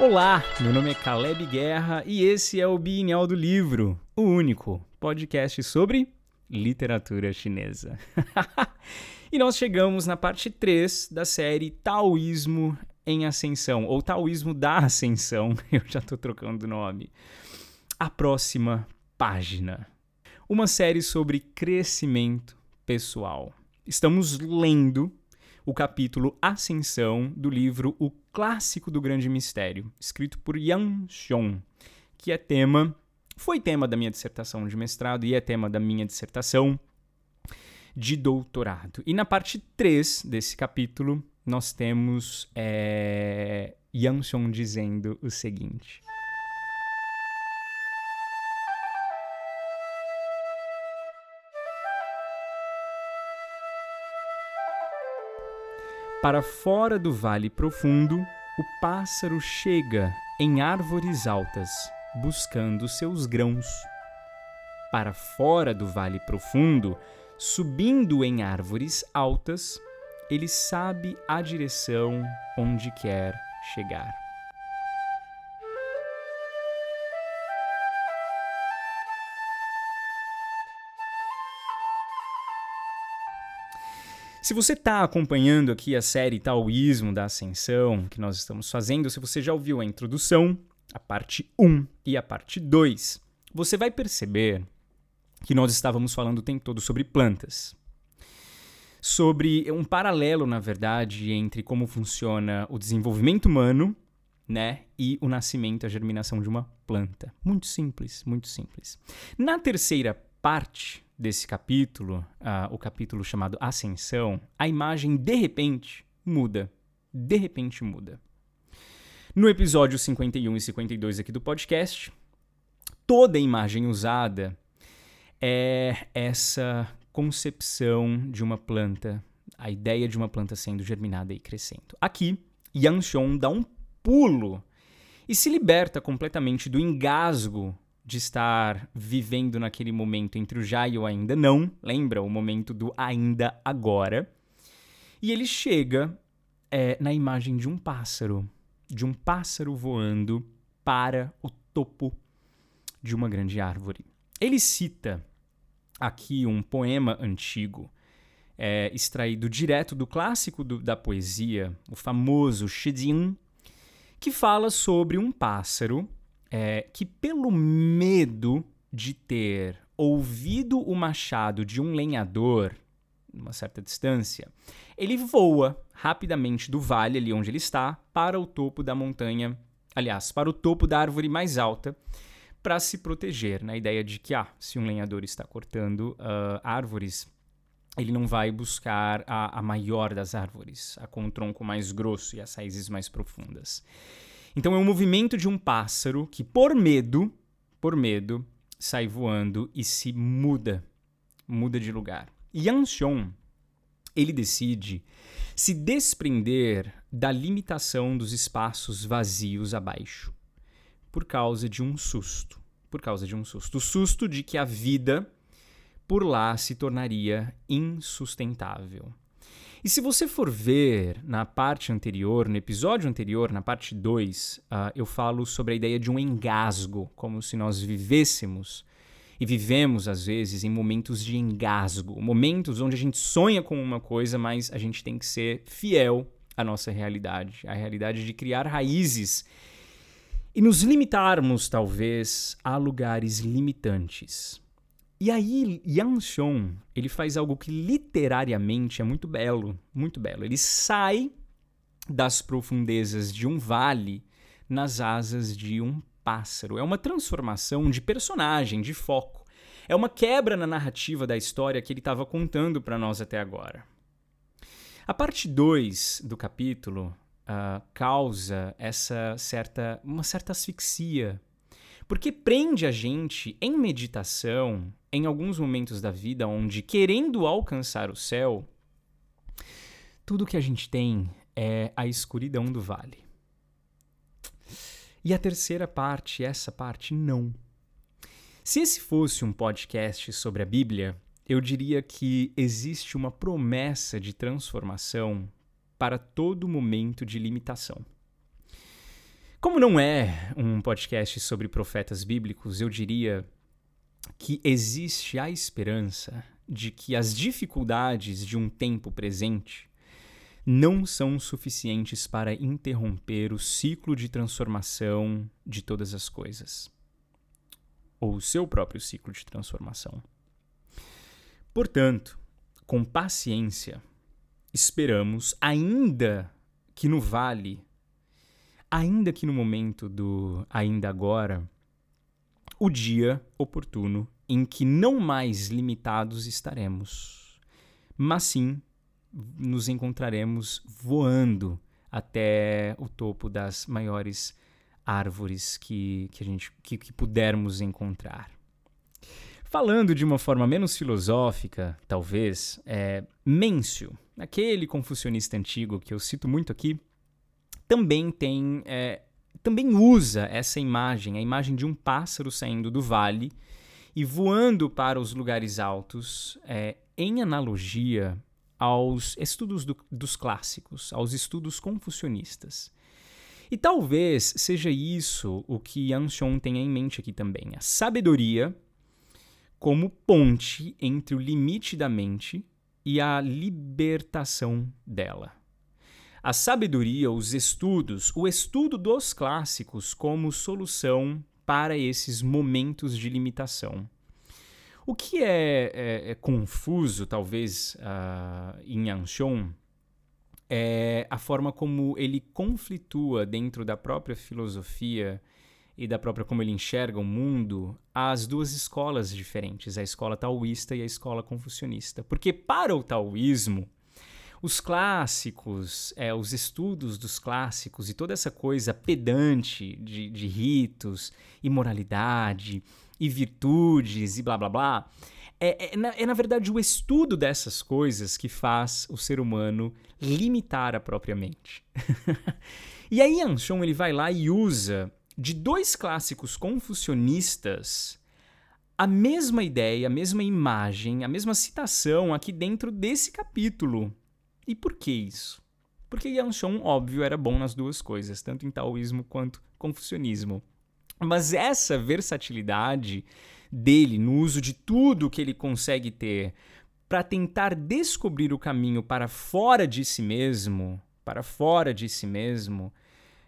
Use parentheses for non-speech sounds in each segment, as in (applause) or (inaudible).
Olá, meu nome é Caleb Guerra e esse é o Bienal do Livro, o único podcast sobre literatura chinesa. (laughs) e nós chegamos na parte 3 da série Taoísmo em Ascensão, ou Taoísmo da Ascensão, (laughs) eu já estou trocando o nome. A próxima página. Uma série sobre crescimento pessoal. Estamos lendo o capítulo Ascensão do livro O Clássico do Grande Mistério, escrito por Yang Xiong, que é tema, foi tema da minha dissertação de mestrado e é tema da minha dissertação de doutorado. E na parte 3 desse capítulo, nós temos é, Yang Xiong dizendo o seguinte. Para fora do vale profundo, o pássaro chega em árvores altas, buscando seus grãos. Para fora do vale profundo, subindo em árvores altas, ele sabe a direção onde quer chegar. Se você está acompanhando aqui a série Taoísmo da Ascensão que nós estamos fazendo, se você já ouviu a introdução, a parte 1 e a parte 2, você vai perceber que nós estávamos falando o tempo todo sobre plantas. Sobre um paralelo, na verdade, entre como funciona o desenvolvimento humano né? E o nascimento, a germinação de uma planta. Muito simples, muito simples. Na terceira parte desse capítulo, uh, o capítulo chamado Ascensão, a imagem de repente muda. De repente muda. No episódio 51 e 52 aqui do podcast, toda a imagem usada é essa concepção de uma planta, a ideia de uma planta sendo germinada e crescendo. Aqui, Yang Xiong dá um pulo e se liberta completamente do engasgo de estar vivendo naquele momento entre o já e o ainda não, lembra o momento do ainda agora. E ele chega é, na imagem de um pássaro, de um pássaro voando para o topo de uma grande árvore. Ele cita aqui um poema antigo, é, extraído direto do clássico do, da poesia, o famoso Shijin, que fala sobre um pássaro é, que, pelo medo de ter ouvido o machado de um lenhador, uma certa distância, ele voa rapidamente do vale ali onde ele está para o topo da montanha, aliás, para o topo da árvore mais alta, para se proteger, na ideia de que, ah, se um lenhador está cortando uh, árvores, ele não vai buscar a, a maior das árvores, a com o tronco mais grosso e as raízes mais profundas. Então é um movimento de um pássaro que, por medo, por medo, sai voando e se muda, muda de lugar. Yang Xiong, ele decide se desprender da limitação dos espaços vazios abaixo, por causa de um susto. Por causa de um susto. O susto de que a vida por lá se tornaria insustentável. E se você for ver na parte anterior, no episódio anterior, na parte 2, uh, ah, eu falo sobre a ideia de um engasgo, como se nós vivêssemos e vivemos às vezes em momentos de engasgo, momentos onde a gente sonha com uma coisa, mas a gente tem que ser fiel à nossa realidade, à realidade de criar raízes e nos limitarmos talvez a lugares limitantes. E aí, Yang ele faz algo que literariamente é muito belo, muito belo. Ele sai das profundezas de um vale nas asas de um pássaro. É uma transformação de personagem, de foco. É uma quebra na narrativa da história que ele estava contando para nós até agora. A parte 2 do capítulo uh, causa essa certa, uma certa asfixia porque prende a gente em meditação, em alguns momentos da vida onde, querendo alcançar o céu, tudo que a gente tem é a escuridão do vale. E a terceira parte, essa parte, não. Se esse fosse um podcast sobre a Bíblia, eu diria que existe uma promessa de transformação para todo momento de limitação. Como não é um podcast sobre profetas bíblicos, eu diria que existe a esperança de que as dificuldades de um tempo presente não são suficientes para interromper o ciclo de transformação de todas as coisas, ou o seu próprio ciclo de transformação. Portanto, com paciência, esperamos, ainda que no vale, ainda que no momento do ainda agora, o dia oportuno em que não mais limitados estaremos, mas sim nos encontraremos voando até o topo das maiores árvores que, que a gente que, que pudermos encontrar. Falando de uma forma menos filosófica, talvez, é, Mêncio, aquele confucionista antigo que eu cito muito aqui, também tem, é, também usa essa imagem, a imagem de um pássaro saindo do vale e voando para os lugares altos, é, em analogia aos estudos do, dos clássicos, aos estudos confucionistas. E talvez seja isso o que Yang Xiong tenha em mente aqui também: a sabedoria como ponte entre o limite da mente e a libertação dela. A sabedoria, os estudos, o estudo dos clássicos como solução para esses momentos de limitação. O que é, é, é confuso, talvez, uh, em Yanxiong, é a forma como ele conflitua dentro da própria filosofia e da própria como ele enxerga o mundo as duas escolas diferentes, a escola taoísta e a escola confucionista. Porque para o taoísmo, os clássicos, é, os estudos dos clássicos e toda essa coisa pedante de, de ritos e moralidade e virtudes e blá blá blá. É, é, na, é, na verdade, o estudo dessas coisas que faz o ser humano limitar a própria mente. (laughs) e aí, Anshon ele vai lá e usa de dois clássicos confucionistas a mesma ideia, a mesma imagem, a mesma citação aqui dentro desse capítulo. E por que isso? Porque Yanshon, óbvio, era bom nas duas coisas, tanto em taoísmo quanto confucionismo. Mas essa versatilidade dele no uso de tudo que ele consegue ter para tentar descobrir o caminho para fora de si mesmo, para fora de si mesmo,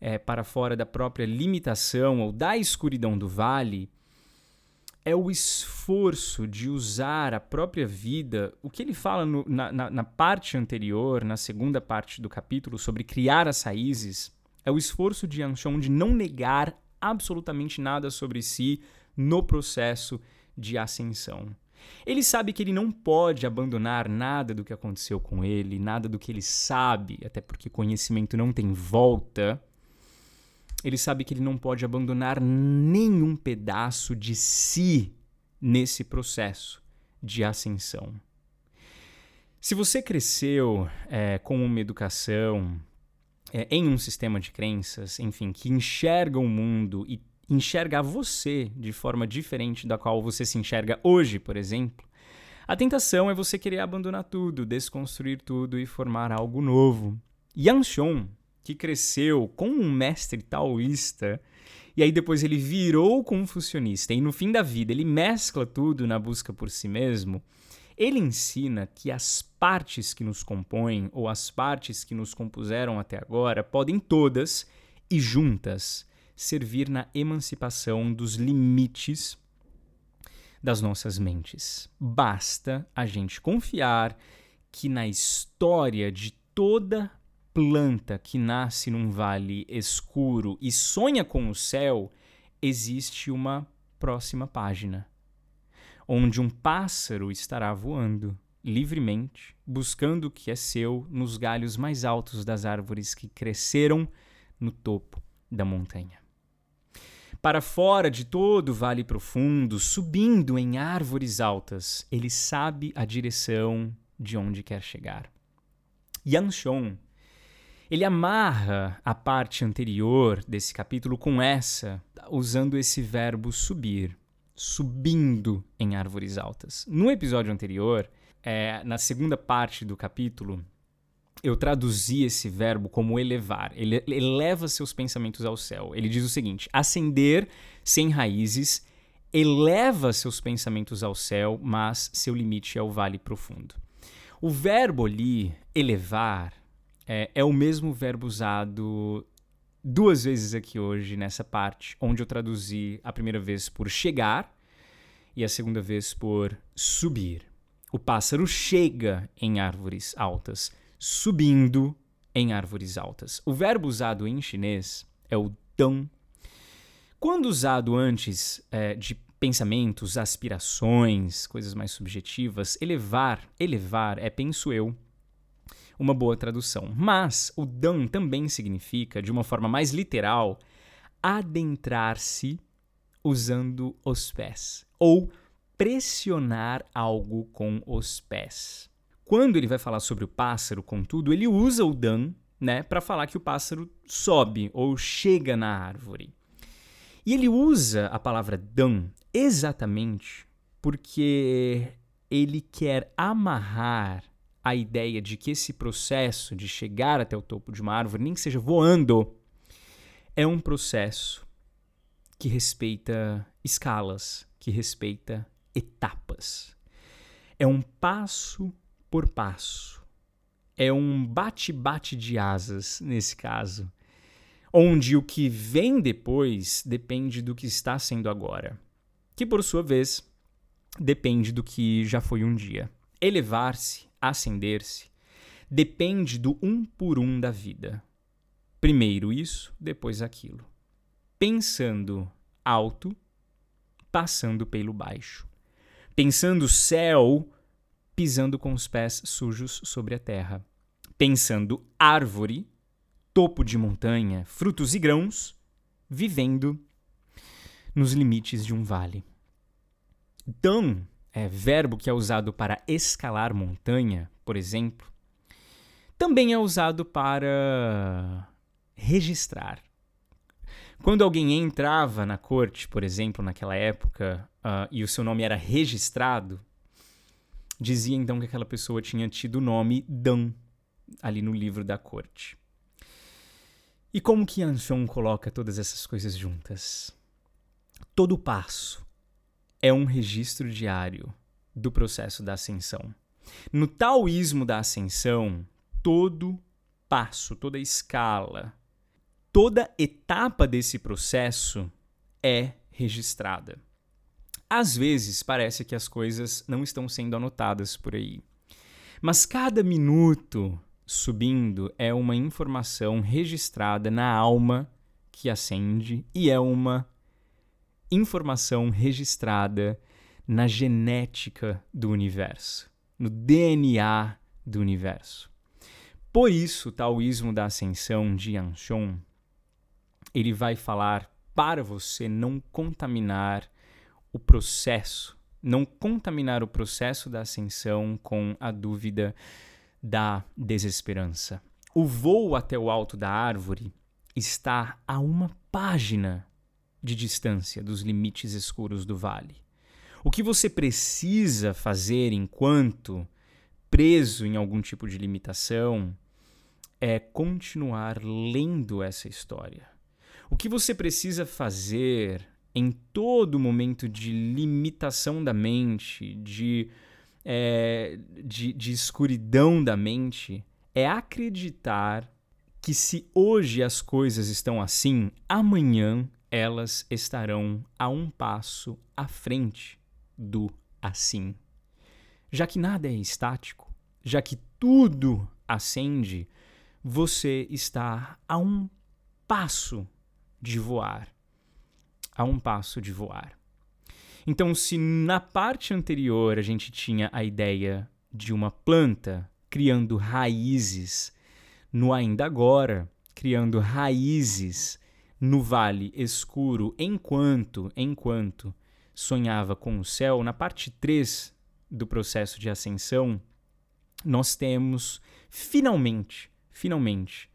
é, para fora da própria limitação ou da escuridão do vale, é o esforço de usar a própria vida. O que ele fala no, na, na, na parte anterior, na segunda parte do capítulo, sobre criar as raízes, é o esforço de Anshon de não negar absolutamente nada sobre si no processo de ascensão. Ele sabe que ele não pode abandonar nada do que aconteceu com ele, nada do que ele sabe, até porque conhecimento não tem volta. Ele sabe que ele não pode abandonar nenhum pedaço de si nesse processo de ascensão. Se você cresceu é, com uma educação é, em um sistema de crenças, enfim, que enxerga o mundo e enxerga você de forma diferente da qual você se enxerga hoje, por exemplo, a tentação é você querer abandonar tudo, desconstruir tudo e formar algo novo. Yang Xiong, que cresceu com um mestre taoísta, e aí depois ele virou confucionista, e no fim da vida ele mescla tudo na busca por si mesmo, ele ensina que as partes que nos compõem, ou as partes que nos compuseram até agora, podem todas e juntas servir na emancipação dos limites das nossas mentes. Basta a gente confiar que na história de toda planta que nasce num vale escuro e sonha com o céu, existe uma próxima página onde um pássaro estará voando livremente, buscando o que é seu nos galhos mais altos das árvores que cresceram no topo da montanha. Para fora de todo o vale profundo, subindo em árvores altas, ele sabe a direção de onde quer chegar. Yanshon, ele amarra a parte anterior desse capítulo com essa, usando esse verbo subir subindo em árvores altas. No episódio anterior, é, na segunda parte do capítulo, eu traduzi esse verbo como elevar. Ele eleva seus pensamentos ao céu. Ele diz o seguinte: ascender sem raízes eleva seus pensamentos ao céu, mas seu limite é o vale profundo. O verbo ali, elevar, é, é o mesmo verbo usado duas vezes aqui hoje nessa parte, onde eu traduzi a primeira vez por chegar e a segunda vez por subir. O pássaro chega em árvores altas, subindo em árvores altas. O verbo usado em chinês é o dão. Quando usado antes é, de pensamentos, aspirações, coisas mais subjetivas, elevar, elevar é, penso eu, uma boa tradução. Mas o dão também significa, de uma forma mais literal, adentrar-se usando os pés ou pressionar algo com os pés. Quando ele vai falar sobre o pássaro, contudo, ele usa o dan, né, para falar que o pássaro sobe ou chega na árvore. E ele usa a palavra dan exatamente porque ele quer amarrar a ideia de que esse processo de chegar até o topo de uma árvore, nem que seja voando, é um processo que respeita escalas, que respeita etapas. É um passo por passo. É um bate-bate de asas, nesse caso, onde o que vem depois depende do que está sendo agora, que por sua vez depende do que já foi um dia. Elevar-se, ascender-se, depende do um por um da vida. Primeiro isso, depois aquilo. Pensando alto, passando pelo baixo. Pensando céu, pisando com os pés sujos sobre a terra. Pensando árvore, topo de montanha, frutos e grãos, vivendo nos limites de um vale. Então, é verbo que é usado para escalar montanha, por exemplo, também é usado para registrar. Quando alguém entrava na corte, por exemplo, naquela época, uh, e o seu nome era registrado, dizia então que aquela pessoa tinha tido o nome Dan ali no livro da corte. E como que Anshon coloca todas essas coisas juntas? Todo passo é um registro diário do processo da ascensão. No taoísmo da ascensão, todo passo, toda escala, toda etapa desse processo é registrada. Às vezes parece que as coisas não estão sendo anotadas por aí. Mas cada minuto subindo é uma informação registrada na alma que acende e é uma informação registrada na genética do universo, no DNA do universo. Por isso, o taoísmo da ascensão de Yanshon, ele vai falar para você não contaminar o processo, não contaminar o processo da ascensão com a dúvida da desesperança. O voo até o alto da árvore está a uma página de distância dos limites escuros do vale. O que você precisa fazer enquanto preso em algum tipo de limitação é continuar lendo essa história. O que você precisa fazer em todo momento de limitação da mente, de, é, de, de escuridão da mente, é acreditar que se hoje as coisas estão assim, amanhã elas estarão a um passo à frente do assim. Já que nada é estático, já que tudo acende, você está a um passo de voar a um passo de voar. Então, se na parte anterior a gente tinha a ideia de uma planta criando raízes no ainda agora, criando raízes no vale escuro enquanto enquanto sonhava com o céu, na parte 3 do processo de ascensão, nós temos finalmente, finalmente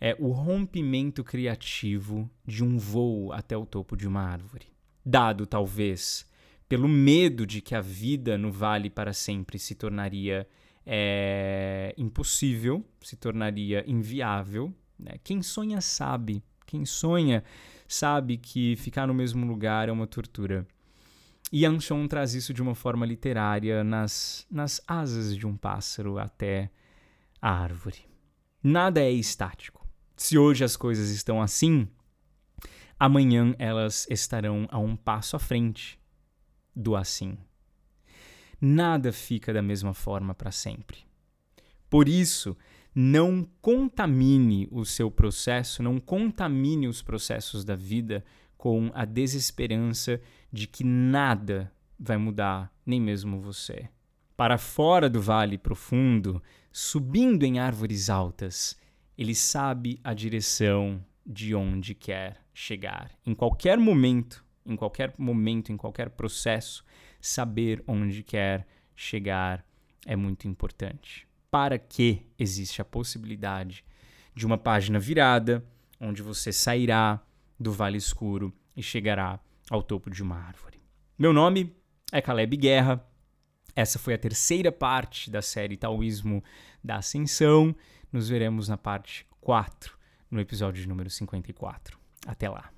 é o rompimento criativo de um voo até o topo de uma árvore. Dado, talvez, pelo medo de que a vida no vale para sempre se tornaria é impossível, se tornaria inviável. Né? Quem sonha sabe. Quem sonha sabe que ficar no mesmo lugar é uma tortura. E Anshon traz isso de uma forma literária nas, nas asas de um pássaro até a árvore. Nada é estático. Se hoje as coisas estão assim, amanhã elas estarão a um passo à frente do assim. Nada fica da mesma forma para sempre. Por isso, não contamine o seu processo, não contamine os processos da vida com a desesperança de que nada vai mudar, nem mesmo você. Para fora do vale profundo, subindo em árvores altas, ele sabe a direção de onde quer chegar. Em qualquer momento, em qualquer momento, em qualquer processo, saber onde quer chegar é muito importante para que existe a possibilidade de uma página virada, onde você sairá do vale escuro e chegará ao topo de uma árvore. Meu nome é Caleb Guerra. Essa foi a terceira parte da série Taoísmo da Ascensão. Nos veremos na parte 4, no episódio número 54. Até lá.